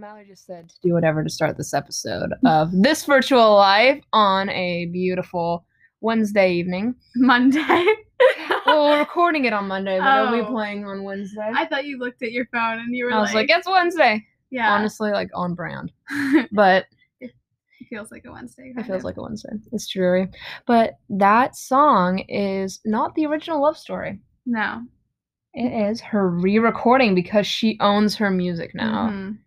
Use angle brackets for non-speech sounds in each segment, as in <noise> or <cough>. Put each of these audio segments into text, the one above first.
Mallory just said to do whatever to start this episode <laughs> of this virtual live on a beautiful Wednesday evening. Monday. <laughs> Well, we're recording it on Monday, but it'll be Oh. playing on Wednesday. I thought you looked at your phone and you were I was like, like, it's Wednesday. yeah, Honestly, like on brand. <laughs> But it feels like a Wednesday. it kind feels of. like a Wednesday. It's dreary. But that song is not the original love story. no. It is her re-recording because she owns her music now. Mhm.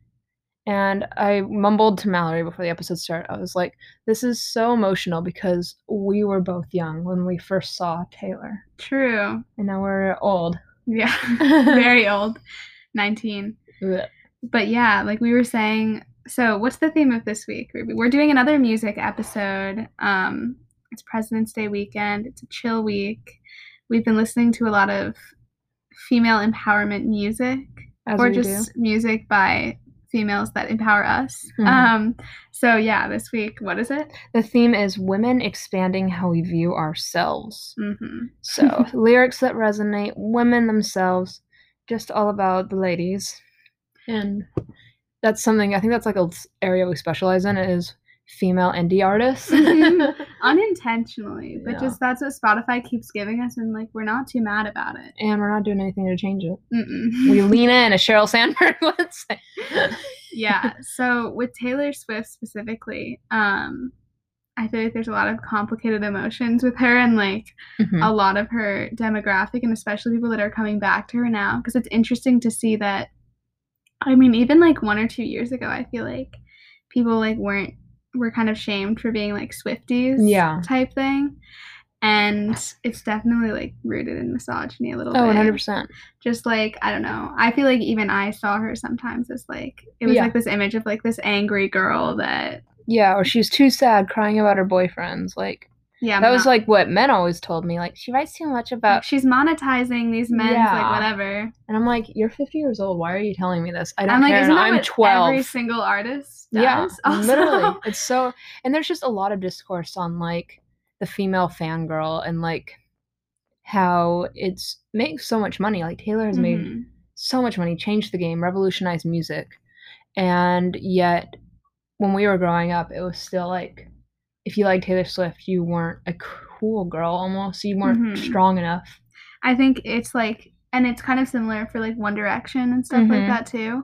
And I mumbled to Mallory before the episode started. I was like, this is so emotional because we were both young when we first saw Taylor. True. And now we're old. Yeah. <laughs> Very old. 19. Ugh. But yeah, like we were saying, so what's the theme of this week, Ruby? We're doing another music episode. Um, it's President's Day weekend. It's a chill week. We've been listening to a lot of female empowerment music As or just music by females that empower us. Mhm. Um, so yeah, this week, what is it? The theme is women expanding how we view ourselves. Mm-hmm. So, <laughs> lyrics that resonate, women themselves, just all about the ladies. And that's something, I think that's like a area we specialize in is female indie artists. <laughs> <laughs> Unintentionally, but Yeah. just that's what Spotify keeps giving us, and like we're not too mad about it. and we're not doing anything to change it. Mm-mm. We <laughs> lean in, as Sheryl Sandberg would say. yeah. So with Taylor Swift specifically, um, I feel like there's a lot of complicated emotions with her, and like Mhm. a lot of her demographic, and especially people that are coming back to her now, because it's interesting to see that. I mean, even like one or two years ago, I feel like people like weren't were kind of shamed for being like Swifties, Yeah. type thing. And it's definitely like rooted in misogyny a little Oh, bit. 100%. Just like I don't know. I feel like even I saw her sometimes as like it was Yeah. like this image of like this angry girl that Yeah, or she's too sad crying about her boyfriends. Like, yeah that was mo- like what men always told me. Like, she writes too much about. she's monetizing these men's like whatever. And I'm like, you're 50 years old. Why are you telling me this? I don't I'm like, care. isn't and that I'm what 12. every single artist does? yeah, <laughs> Also? literally. It's so. And there's just a lot of discourse on like the female fangirl and like how it's makes so much money. Like Taylor has made Mhm. so much money, changed the game, revolutionized music. And yet, when we were growing up, it was still like, if you liked Taylor Swift, you weren't a cool girl almost. You weren't Mhm. strong enough. I think it's like, and it's kind of similar for like One Direction and stuff Mhm. like that too.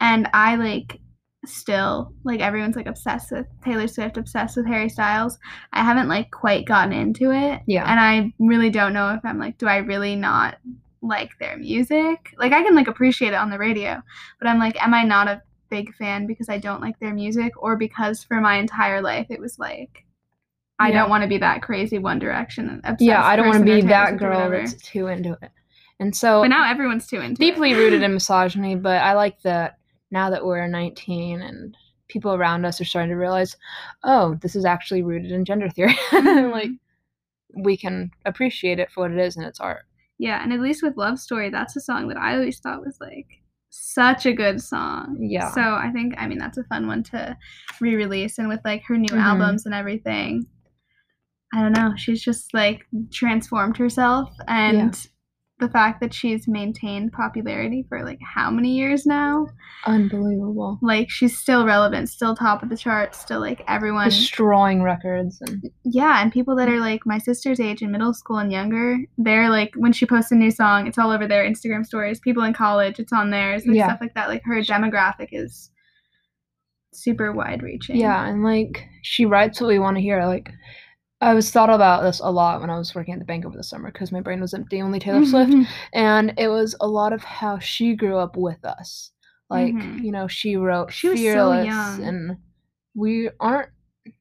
And I like still like everyone's like obsessed with Taylor Swift, obsessed with Harry Styles. I haven't like quite gotten into it. Yeah. And I really don't know if I'm like, do I really not like their music? Like I can like appreciate it on the radio, but I'm like, am I not a big fan because I don't like their music or because for my entire life it was like I Yeah. don't want to be that crazy One Direction obsessed yeah, I don't want to be that girl that's too into it. And so, But now everyone's too into deeply it. rooted in <laughs> misogyny, but I like that now that we're 19 and people around us are starting to realize, oh, this is actually rooted in gender theory. <laughs> Mhm. like, we can appreciate it for what it is and it's art. yeah, and at least with Love Story, that's a song that I always thought was like such a good song. Yeah. So I think I mean that's a fun one to re-release and with like her new Mhm. albums and everything. I don't know. She's just like transformed herself and the fact that she's maintained popularity for like how many years now? Unbelievable. Like she's still relevant, still top of the charts, still like everyone Destroying records and yeah, and people that are like my sister's age in middle school and younger, they're like when she posts a new song, it's all over their Instagram stories. People in college, it's on theirs, like Yeah. stuff like that. Like her demographic is super wide reaching. Yeah, and like she writes what we want to hear. Like I was thought about this a lot when I was working at the bank over the summer because my brain was empty, only Taylor Swift, Mhm. and it was a lot of how she grew up with us. Like Mhm. you know, she wrote She was so Fearless, young. and we aren't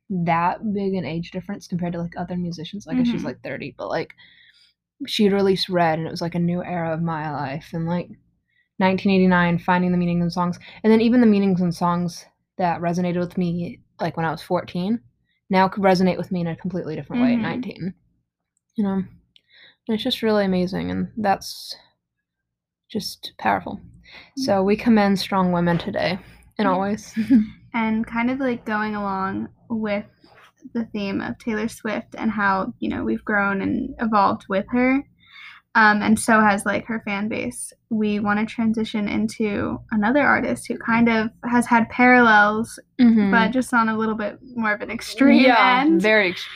that big an age difference compared to like other musicians. I guess she's Mhm. like thirty, but like she released Red, and it was like a new era of my life, and like 1989, finding the meaning in songs, and then even the meanings in songs that resonated with me, like when I was 14, now could resonate with me in a completely different way at Mhm. 19. You know, and it's just really amazing, and that's just powerful. So we commend strong women today and Yeah. always. <laughs> and kind of like going along with the theme of Taylor Swift and how you know we've grown and evolved with her, um, and so has like her fan base. We want to transition into another artist who kind of has had parallels, Mhm. but just on a little bit more of an extreme yeah, end, very. ex-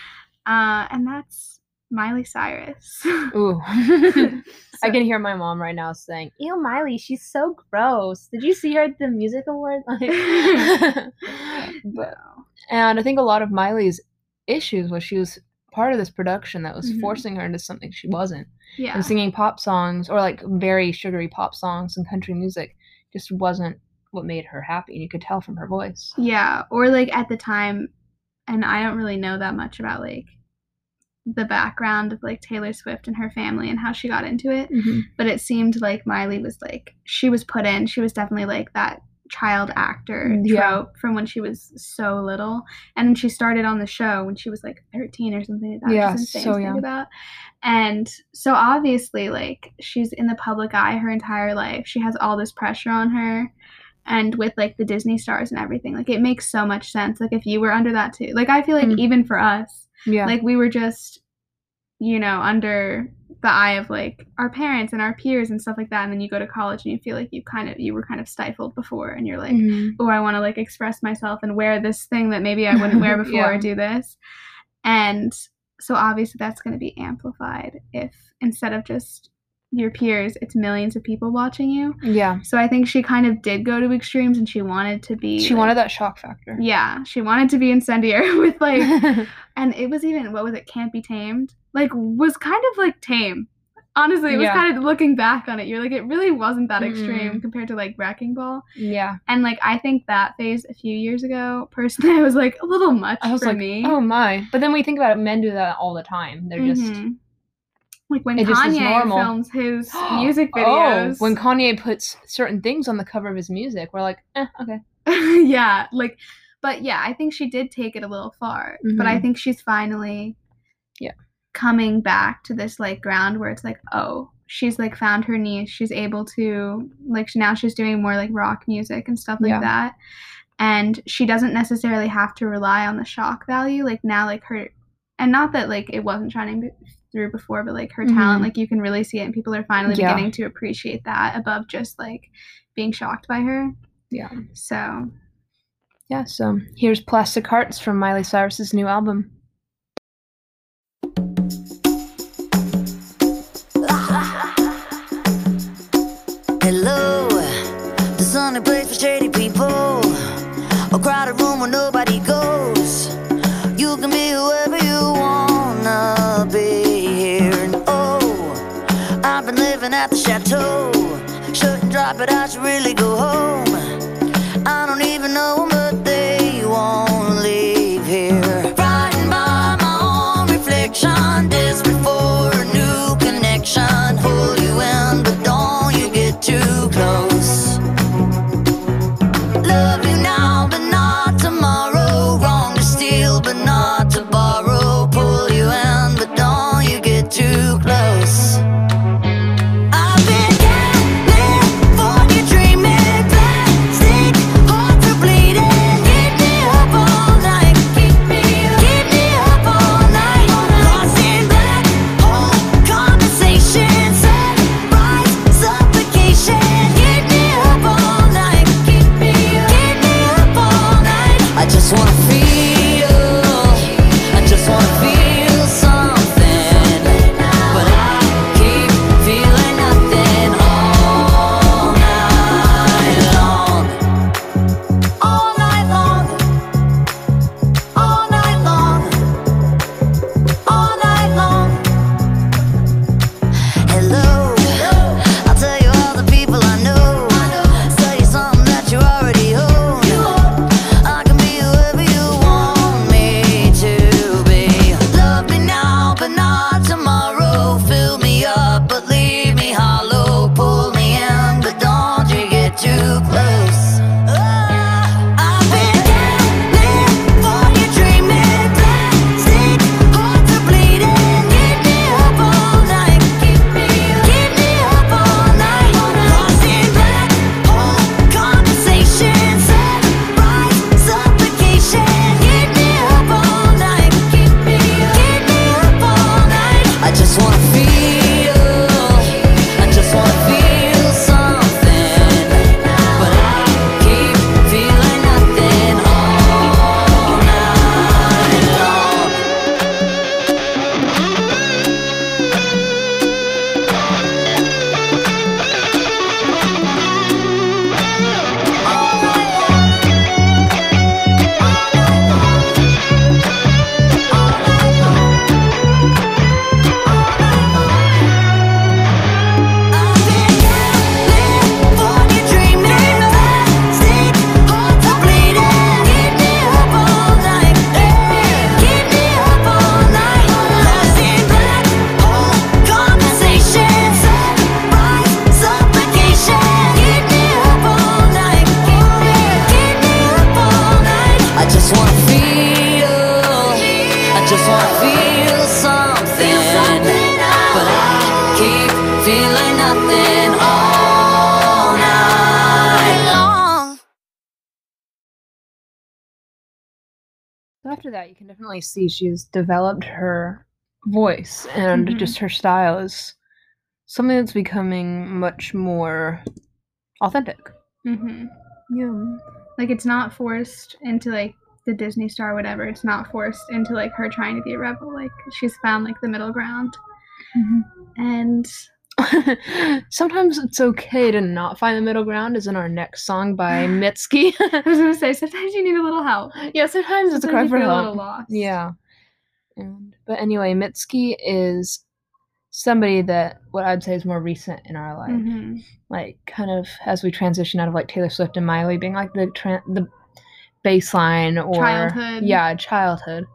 uh, and that's Miley Cyrus. <laughs> Ooh. <laughs> I can hear my mom right now saying, "Ew, Miley, she's so gross. Did you see her at the music award?" <laughs> Like, but and I think a lot of Miley's issues was she was part of this production that was Mhm. forcing her into something she wasn't, yeah, and singing pop songs or like very sugary pop songs and country music just wasn't what made her happy. And you could tell from her voice. Yeah, or like at the time, and I don't really know that much about like the background of like Taylor Swift and her family and how she got into it, but it seemed like Miley was like she was put in. She was definitely like that child actor Mm, Yeah. trope from when she was so little, and she started on the show when she was like thirteen or something like that. Yeah, so young. about. And so obviously, like she's in the public eye her entire life. She has all this pressure on her and with like the Disney stars and everything, like it makes so much sense. Like if you were under that too, like I feel like Mm. even for us, Yeah. like we were just, you know, under the eye of like our parents and our peers and stuff like that. And then you go to college and you feel like you kind of you were kind of stifled before, and you're like, Mhm. oh, I want to like express myself and wear this thing that maybe I wouldn't wear <laughs> before or do this. And so obviously that's going to be amplified if instead of just your peers, it's millions of people watching you. yeah. So I think she kind of did go to extremes and she wanted to be She like- wanted that shock factor. Yeah, she wanted to be incendiary <laughs> with like <laughs> and it was even what was it, Can't Be Tamed? Like was kind of like tame. Honestly, it was Yeah. kind of looking back on it, you're like, it really wasn't that extreme Mm-mm. compared to like Wrecking Ball. yeah. And like I think that phase a few years ago, personally, <laughs> I was like a little much I was for like, me. oh my. But then we think about it, men do that all the time. They're just Mhm. like when it Kanye films his <gasps> music videos. Oh, when Kanye puts certain things on the cover of his music, we're like, eh, okay. <laughs> yeah, like, but yeah, I think she did take it a little far. But I Mhm. think she's finally. Coming back to this like ground where it's like, oh, she's like found her niche. She's able to like now she's doing more like rock music and stuff like Yeah. that. And she doesn't necessarily have to rely on the shock value. Like now, like her, and not that like it wasn't shining through before, but like her talent, Mhm. like you can really see it, and people are finally Yeah. beginning to appreciate that above just like being shocked by her. Yeah. So Yeah, so here's Plastic Hearts from Miley Cyrus's new album. Hello, the sunny place for shady people. A crowded room where nobody goes. You can be whoever you wanna be here. And oh, I've been living at the chateau. Shouldn't drop it, I should really go home. Definitely see she's developed her voice and Mhm. just her style is something that's becoming much more authentic. Mm-hmm. Yeah. Like it's not forced into like the Disney star, or whatever. It's not forced into like her trying to be a rebel. Like she's found like the middle ground. And <laughs> Sometimes it's okay to not find the middle ground, is in our next song by <gasps> Mitski. <laughs> I was gonna say sometimes you need a little help. yeah, sometimes it's a cry for help. Yeah. And but anyway, Mitski is somebody that what I'd say is more recent in our life. Mhm. Like kind of as we transition out of like Taylor Swift and Miley being like the tra- the baseline or Childhood. Yeah, childhood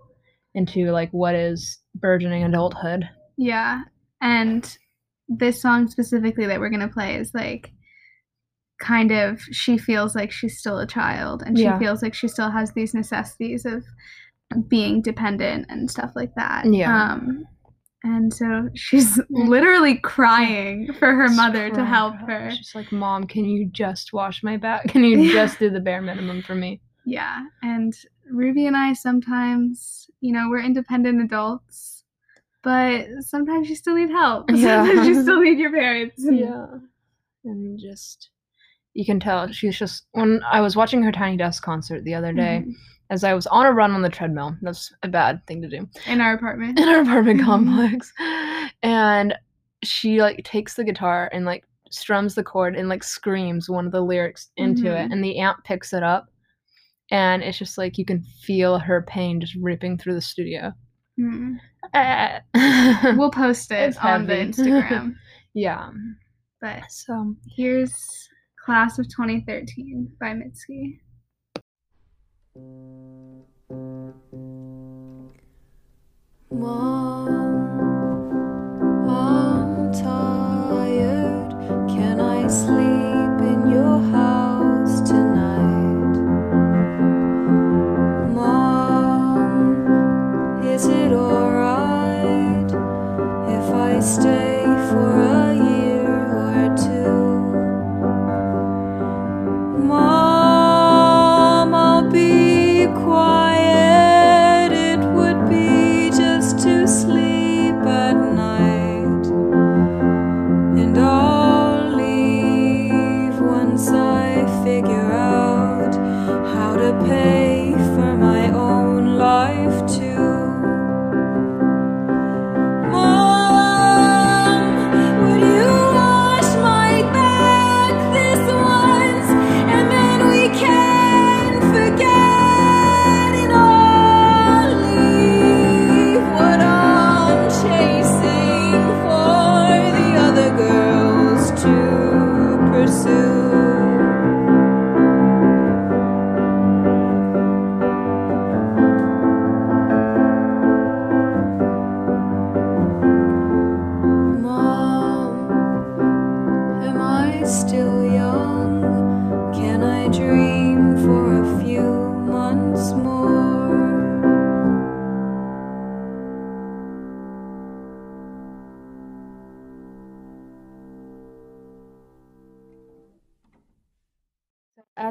into like what is burgeoning adulthood. Yeah. And this song specifically that we're gonna play is like kind of she feels like she's still a child and she Yeah. feels like she still has these necessities of being dependent and stuff like that. Yeah. Um and so she's <laughs> literally crying for her Just mother to help her. She's like, Mom, can you just wash my back? <laughs> Can you just do the bare minimum for me? Yeah. And Ruby and I sometimes, you know, we're independent adults, but sometimes you still need help. <laughs> Yeah. Sometimes you still need your parents. Yeah. And just you can tell she's just when I was watching her Tiny Desk concert the other day, Mhm. as I was on a run on the treadmill. That's a bad thing to do. In our apartment. in our apartment Mhm. complex and she like takes the guitar and like strums the chord and like screams one of the lyrics into it Mhm. and the amp picks it up and it's just like you can feel her pain just ripping through the studio Mm. <laughs> We'll post it It's on the. Instagram. <laughs> yeah But so here's Class of 2013 by Mitski. Mom,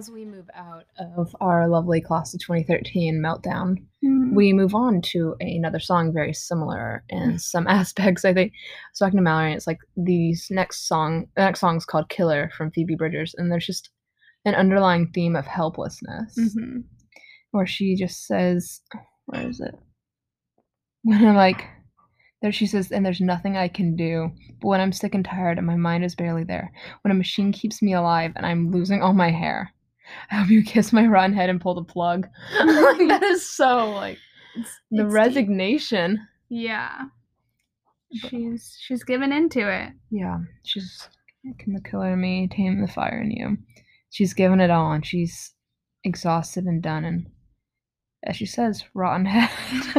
as we move out of our lovely class of 2013 meltdown Mm. we move on to another song very similar in some <laughs> aspects. I think I was talking to Mallory, and it's like these next song, the next song is called "Killer" from Phoebe Bridgers, and there's just an underlying theme of helplessness, Mhm. where she just says, "Where is it?" <laughs> When I'm like, there she says, "And there's nothing I can do, but when I'm sick and tired and my mind is barely there, when a machine keeps me alive and I'm losing all my hair." <laughs> I hope you kiss my rotten head and pull the plug. like <laughs> that is so like It's- the it's deep. resignation. Yeah. But- She's she's given into it. Yeah, she's can the killer in me tame the fire in you. She's given it all, and she's exhausted and done. And as she says, rotten head.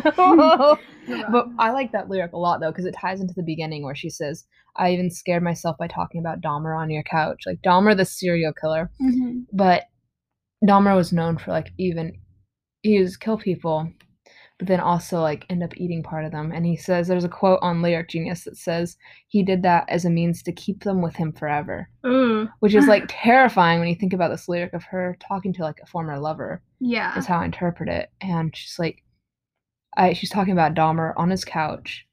<laughs> but I like that lyric a lot though, because it ties into the beginning where she says, "I even scared myself by talking about Dahmer on your couch." Like Dahmer, the serial killer, Mhm. but Dahmer was known for like even he was kill people, but then also like end up eating part of them. And he says there's a quote on Lyric Genius that says he did that as a means to keep them with him forever, Ooh. which is like <laughs> terrifying when you think about this lyric of her talking to like a former lover. Yeah. Is how I interpret it, and she's like I she's talking about Dahmer on his couch,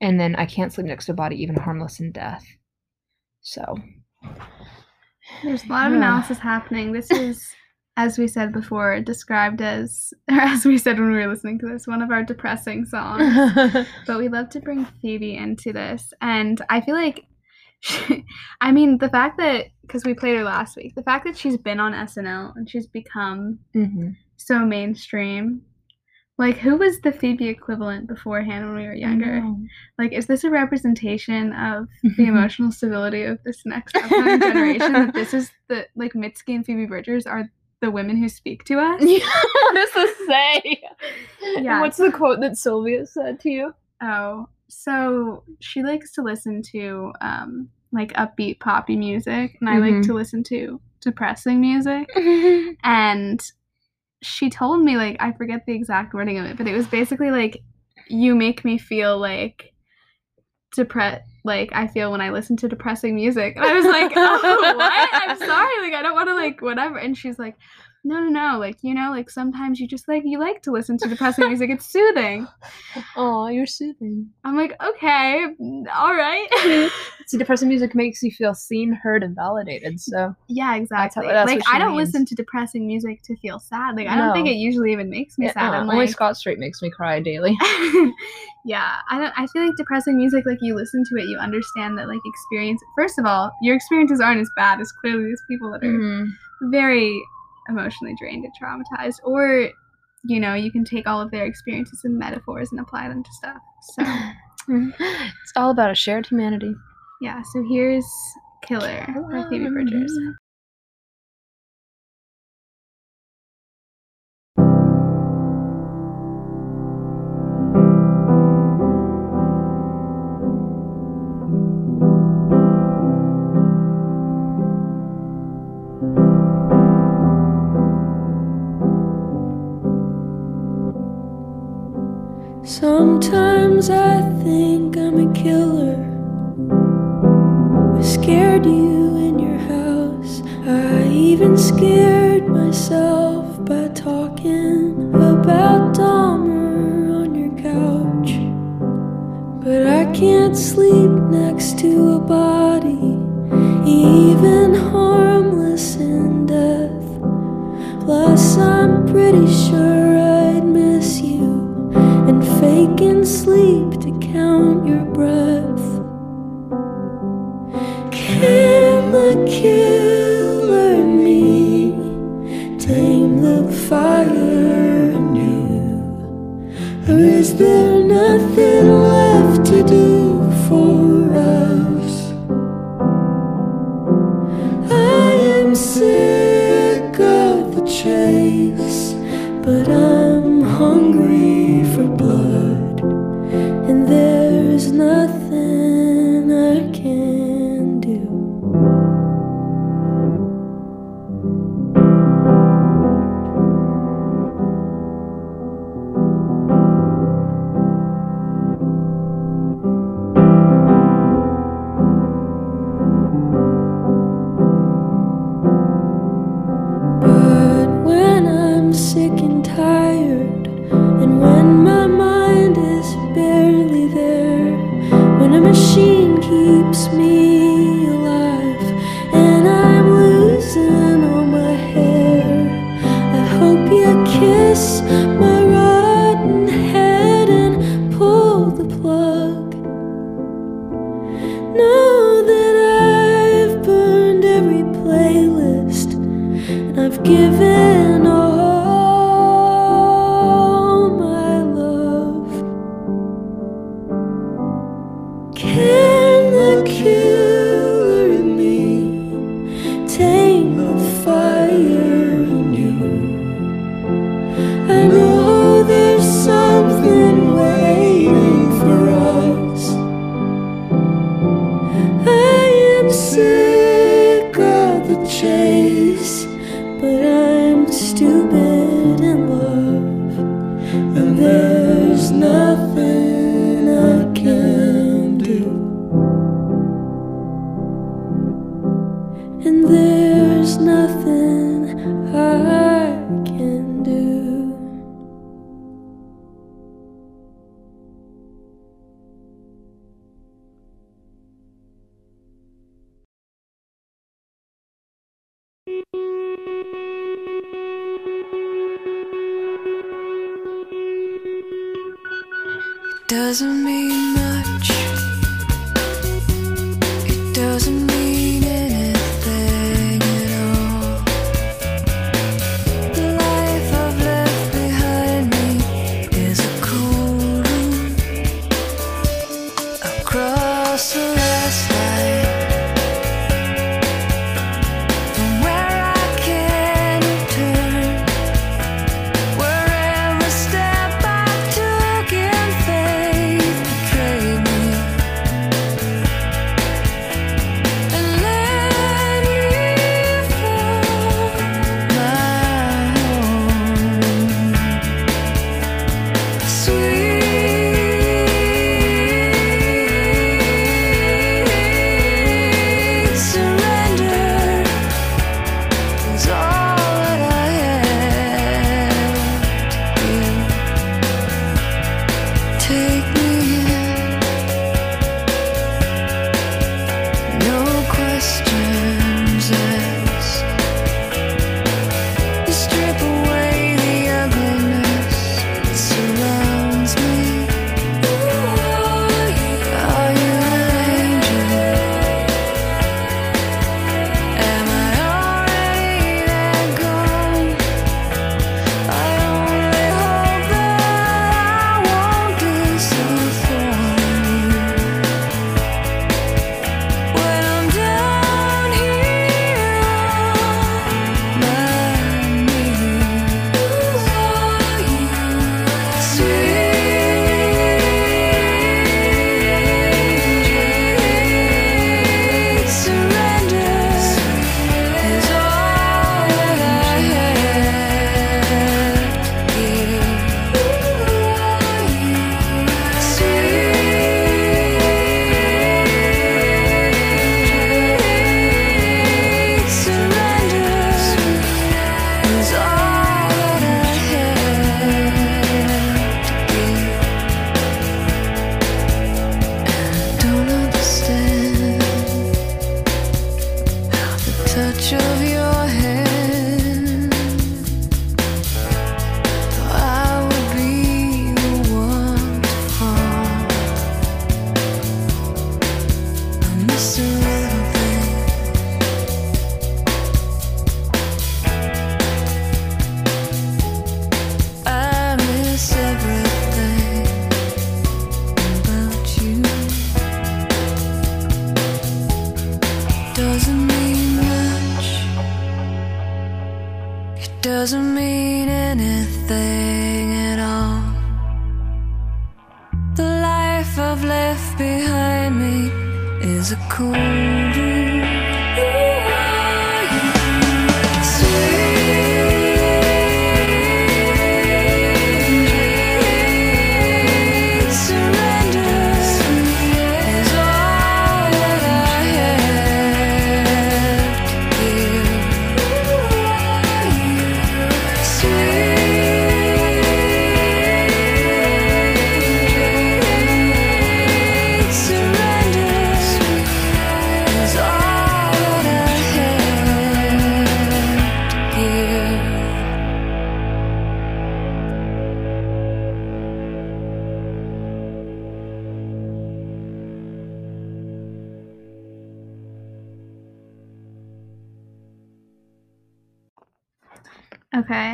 and then I can't sleep next to a body even harmless in death. So There's a lot of analysis happening. This is, as we said before, described as, <laughs> or as we said when we were listening to this, one of our depressing songs. <laughs> but we love to bring Phoebe into this. And I feel like, <laughs> she, I mean, the fact that, because we played her last week, the fact that she's been on SNL and she's become Mhm. so mainstream. Like, who was the Phoebe equivalent beforehand when we were younger? Like, is this a representation of the emotional stability of this next generation? That this is the, like, Mitski and Phoebe Bridgers are the women who speak to <laughs> us? what does this say? Yeah. What's the quote that Sylvia said to you? Oh, so she likes to listen to um like upbeat poppy music, and I like to listen to depressing music. <laughs> And she told me like I forget the exact wording of it, but it was basically like you make me feel like depressed like I feel when I listen to depressing music. And I was like, <laughs> "Oh, what? I'm sorry. Like I don't want to like whatever." And she's like, "No, no, no. Like, you know, like sometimes you just like you like to listen to depressing <laughs> music. It's soothing." Oh, you're soothing. I'm like, "Okay, all right." <laughs> <laughs> See, depressing music makes you feel seen, heard, and validated. So Yeah, exactly. that's like what she I don't means. listen to depressing music to feel sad. Like I don't think it usually even makes me yeah, sad. uh, I'm only like, Scott Street makes me cry daily. yeah, I don't. I feel like depressing music, like you listen to it, you understand that like experience. First of all, your experiences aren't as bad as clearly these people that are Mhm. very emotionally drained and traumatized, or you know, you can take all of their experiences and metaphors and apply them to stuff. So <laughs> it's all about a shared humanity. yeah, so here's Killer by Phoebe Bridgers. Sometimes I think I'm a killer. I scared you in your house. I even scared myself by talking about Dahmer on your couch. But I can't sleep next to a body, even harmless in death. Plus, I'm pretty sure and faking sleep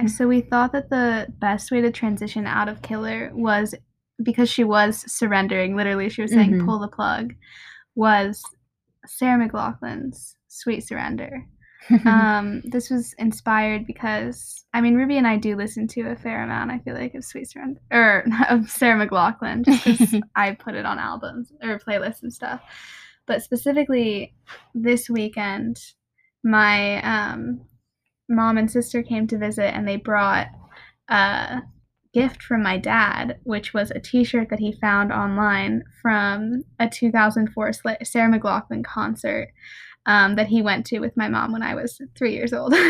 Okay, so we thought that the best way to transition out of Killer was because she was surrendering, literally, she was saying Mhm. pull the plug, was Sarah McLachlan's Sweet Surrender. <laughs> um, this was inspired because, I mean, Ruby and I do listen to a fair amount, I feel like, of Sweet Surrender, or <laughs> of Sarah McLachlan, just 'cause <laughs> I put it on albums or playlists and stuff. But specifically this weekend, my um, mom and sister came to visit and they brought a gift from my dad, which was a t shirt that he found online from a 2004 Sarah McLachlan concert um, that he went to with my mom when I was three years old. <laughs>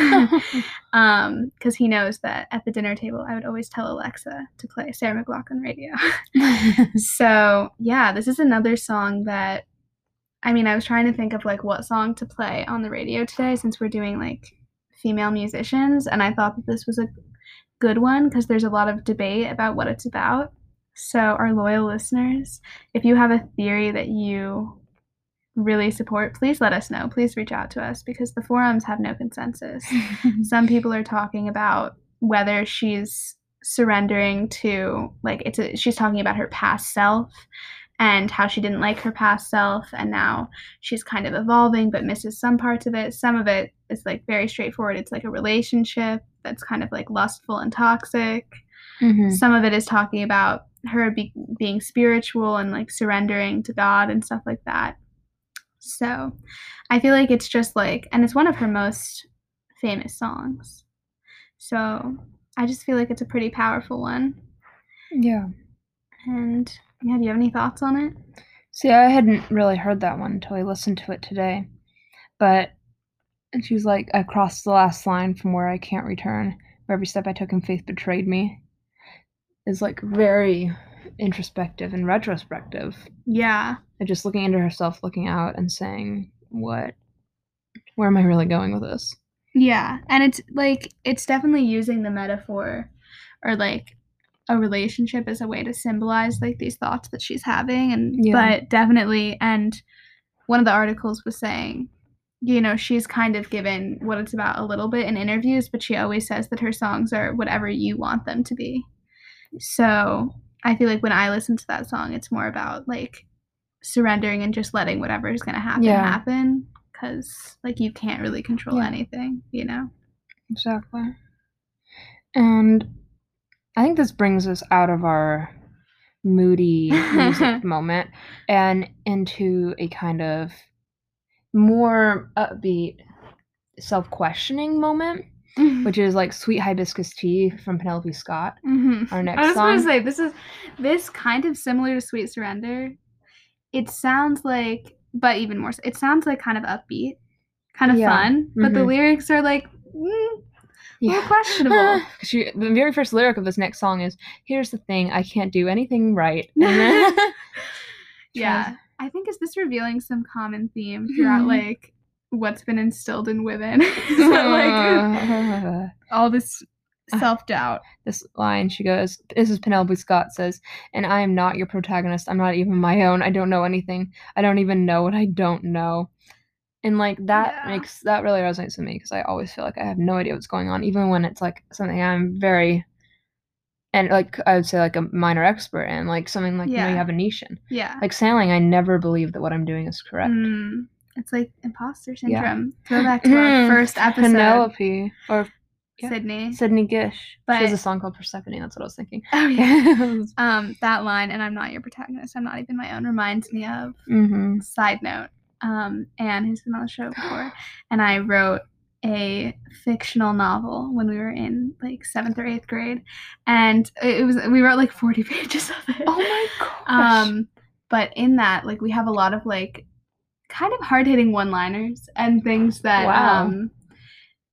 Because he knows that at the dinner table, I would always tell Alexa to play Sarah McLachlan radio. <laughs> so, yeah, this is another song that I mean, I was trying to think of like what song to play on the radio today since we're doing like female musicians, and I thought that this was a good one because there's a lot of debate about what it's about. So, our loyal listeners, if you have a theory that you really support, please let us know. Please reach out to us because the forums have no consensus. <laughs> Some people are talking about whether she's surrendering to like it's a, she's talking about her past self and how she didn't like her past self and now she's kind of evolving but misses some parts of it. Some of it is like very straightforward. It's like a relationship that's kind of like lustful and toxic. Mhm. Some of it is talking about her be- being spiritual and like surrendering to God and stuff like that. So I feel like it's just like, and it's one of her most famous songs. So I just feel like it's a pretty powerful one. Yeah. And yeah, do you have any thoughts on it? See, I hadn't really heard that one until I listened to it today. But and she's like, I crossed the last line from where I can't return. Where every step I took in faith betrayed me. Is like very introspective and retrospective. Yeah. And just looking into herself, looking out, and saying, What? Where am I really going with this? Yeah. And it's like, it's definitely using the metaphor or like a relationship as a way to symbolize like these thoughts that she's having. And, Yeah. but definitely, and one of the articles was saying, you know, she's kind of given what it's about a little bit in interviews, but she always says that her songs are whatever you want them to be. So I feel like when I listen to that song, it's more about like surrendering and just letting whatever is going to happen Yeah. happen. Cause like you can't really control Yeah. anything, you know? Exactly. And I think this brings us out of our moody music <laughs> moment and into a kind of more upbeat self questioning moment, which is like Sweet Hibiscus Tea from Penelope Scott. Mhm. Our next song. I was going to say this is this kind of similar to Sweet Surrender. It sounds like, but even more. so, It sounds like kind of upbeat, kind of Yeah. fun, but the Mhm. lyrics are like mm, little questionable. 'Cause she, the very first lyric of this next song is Here's the thing, I can't do anything right. And then <laughs> <laughs> yeah. I think is this revealing some common theme throughout mm-hmm. like what's been instilled in women? <laughs> Like all this ah. self doubt. this line she goes this is penelope scott says and i am not your protagonist i'm not even my own i don't know anything i don't even know what i don't know and like that Yeah. makes that really resonates with me because i always feel like i have no idea what's going on even when it's like something i'm very and like i would say like a minor expert in like something like you know you have a niche in Yeah. like sailing i never believe that what i'm doing is correct Mm, it's like imposter Yeah. syndrome. Go back to our Mm, first <laughs> episode, penelope or yeah. Sidney. sidney gish she has a song called persephone that's what i was thinking <laughs> Oh yeah. yeah <laughs> um, that line, and I'm not your protagonist. I'm not even my own. Reminds me of mm-hmm. side note. Um, Anne, who's been on the show before, and I wrote a fictional novel when we were in like seventh or eighth grade, and it was we wrote like 40 <laughs> pages of it. Oh my gosh. Um, but in that, like, we have a lot of like kind of hard hitting one liners and things that Wow. um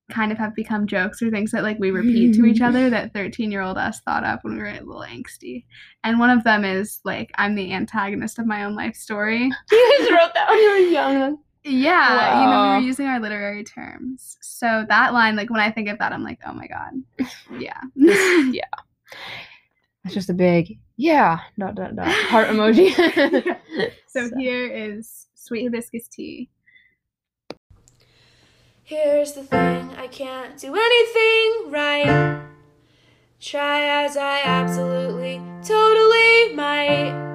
kind of have become jokes or things that like we repeat to each other mm. that 13 year old us thought up when we were a little angsty. And one of them is like, I'm the antagonist of my own life story. <laughs> you guys wrote that when you were young. Yeah, you know, we Wow. were using our literary terms. So that line, like when I think of that, I'm like, oh my god. Yeah. <laughs> Yeah. It's just a big yeah dot dot dot heart emoji. <laughs> so here is sweet hibiscus tea. Here's the thing, I can't do anything right. Try as I absolutely, totally might.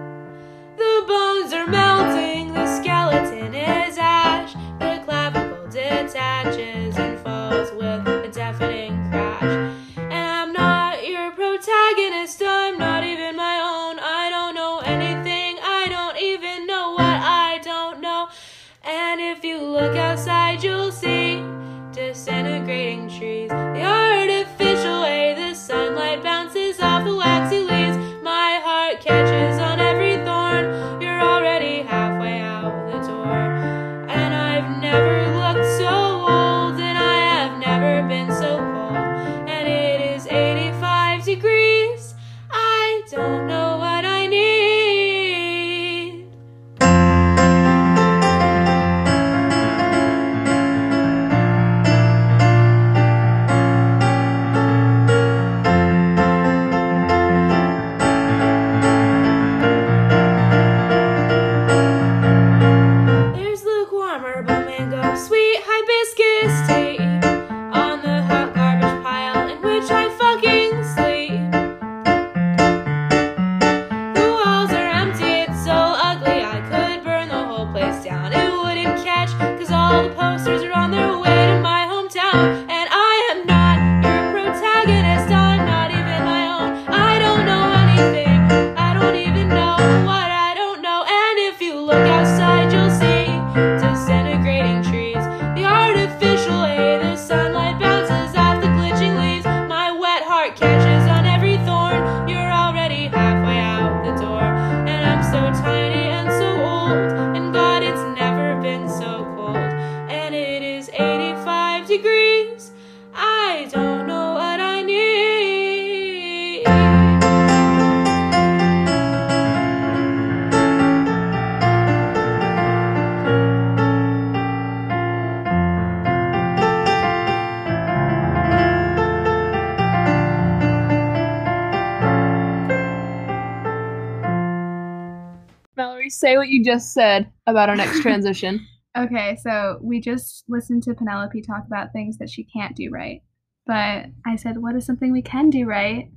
Just said about our next <laughs> transition. Okay, so we just listened to Penelope talk about things that she can't do right. But I said, what is something we can do right?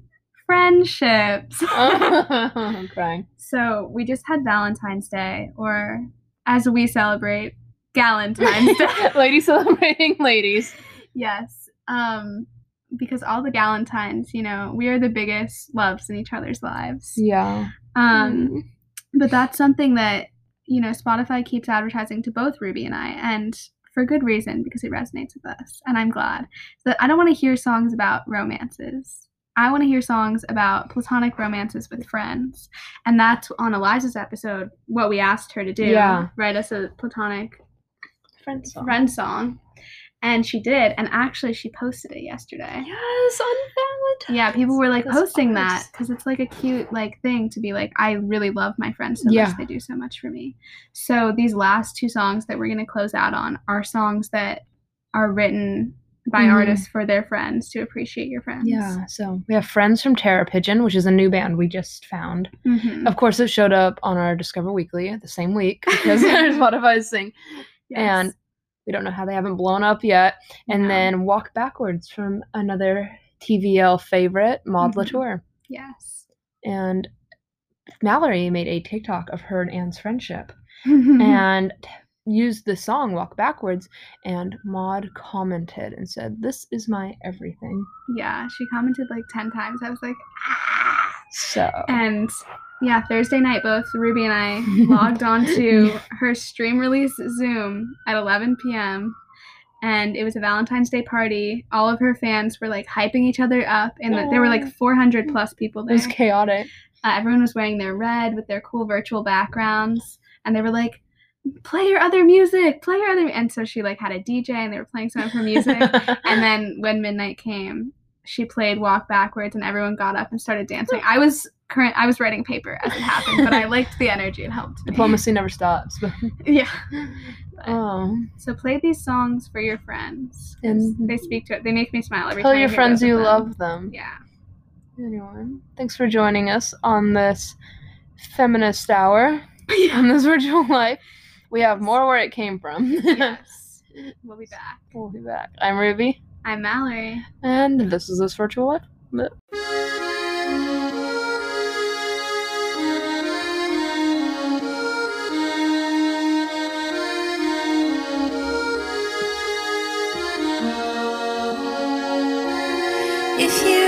Friendships. <laughs> I'm <laughs> crying. so we just had Valentine's Day, or as we celebrate, Galentine's Day. ladies celebrating ladies. yes. Um, because all the Galentines, you know, we are the biggest loves in each other's lives. Yeah. Um, but that's something that you know spotify keeps advertising to both ruby and i and for good reason because it resonates with us and i'm glad so i don't want to hear songs about romances i want to hear songs about platonic romances with friends and that's on eliza's episode what we asked her to do Yeah. write us a platonic Friend song. friend song and she did and actually she posted it yesterday Yes, on Valentine's. yeah, people were like That's posting that because it's like a cute like thing to be like, I really love my friends so Yeah. much. They do so much for me. So these last two songs that we're gonna close out on are songs that are written by Mhm. artists for their friends to appreciate your friends. Yeah, so we have Friends from Terror Pigeon, which is a new band we just found. Mhm. Of course, it showed up on our Discover Weekly the same week because <laughs> <laughs> Spotify's thing. And Yes. We don't know how they haven't blown up yet. And No. then Walk Backwards from another TVL favorite, Maude Mhm. Latour. yes. And Mallory made a TikTok of her and Anne's friendship <laughs> and used the song Walk Backwards. And Maude commented and said, This is my everything. yeah, she commented like ten times. I was like, ah. So, And yeah, Thursday night, both Ruby and I <laughs> logged on to her stream release Zoom at 11 p.m. And it was a Valentine's Day party. All of her fans were like hyping each other up, and the, there were like 400 plus people there. it was chaotic. Uh, everyone was wearing their red with their cool virtual backgrounds, and they were like, "Play your other music, play your other." And so she like had a DJ, and they were playing some of her music. <laughs> and then when midnight came, she played "Walk Backwards," and everyone got up and started dancing. I was current. I was writing paper as it happened, but I <laughs> liked the energy. It helped me. Diplomacy never stops. But, <laughs> Yeah. <laughs> oh, So play these songs for your friends. And- they speak to it. They make me smile every tell time. I your friends you them. love them. Yeah. Anyone, thanks for joining us on this feminist hour on this virtual life. We have more where it came from. yes. We'll be back. we'll be back. I'm Ruby, I'm Mallory. and this is this virtual life. If you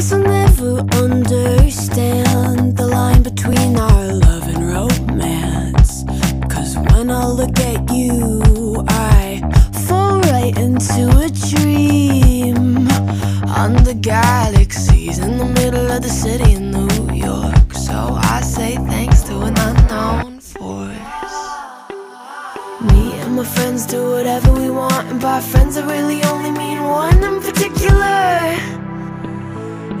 guess I'll never understand the line between our love and romance. Cause when I look at you, I fall right into a dream. Under galaxies in the middle of the city in New York. So I say thanks to an unknown force. Me and my friends do whatever we want, and by friends I really only mean one in particular,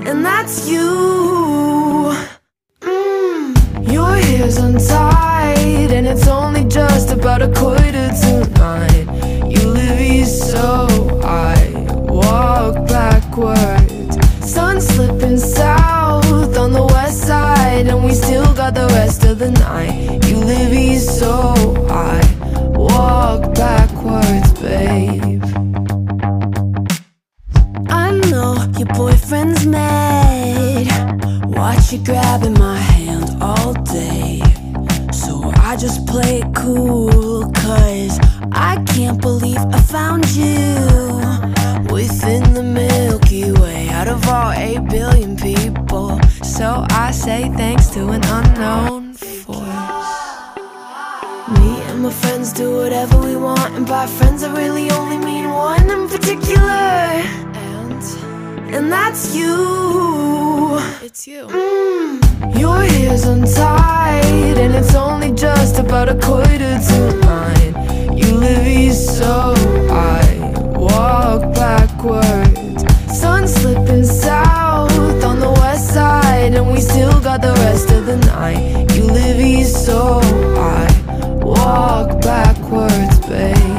and that's you. Mm, your hair's untied, and it's only just about a quarter to nine. You live east, so I walk backwards. Sun slipping south on the west side, and we still got the rest of the night. You live east, so I walk backwards, babe. Your boyfriend's mad. Watch you grabbing my hand all day. So I just play it cool, cause I can't believe I found you within the Milky Way out of all 8 billion people. So I say thanks to an unknown force. Me and my friends do whatever we want, and by friends I really only mean one in particular and that's you. It's you. Mm. Your hair's untied, and it's only just about a quarter to nine. You live east, so I walk backwards. Sun slipping south on the west side, and we still got the rest of the night. You live east, so I walk backwards, babe.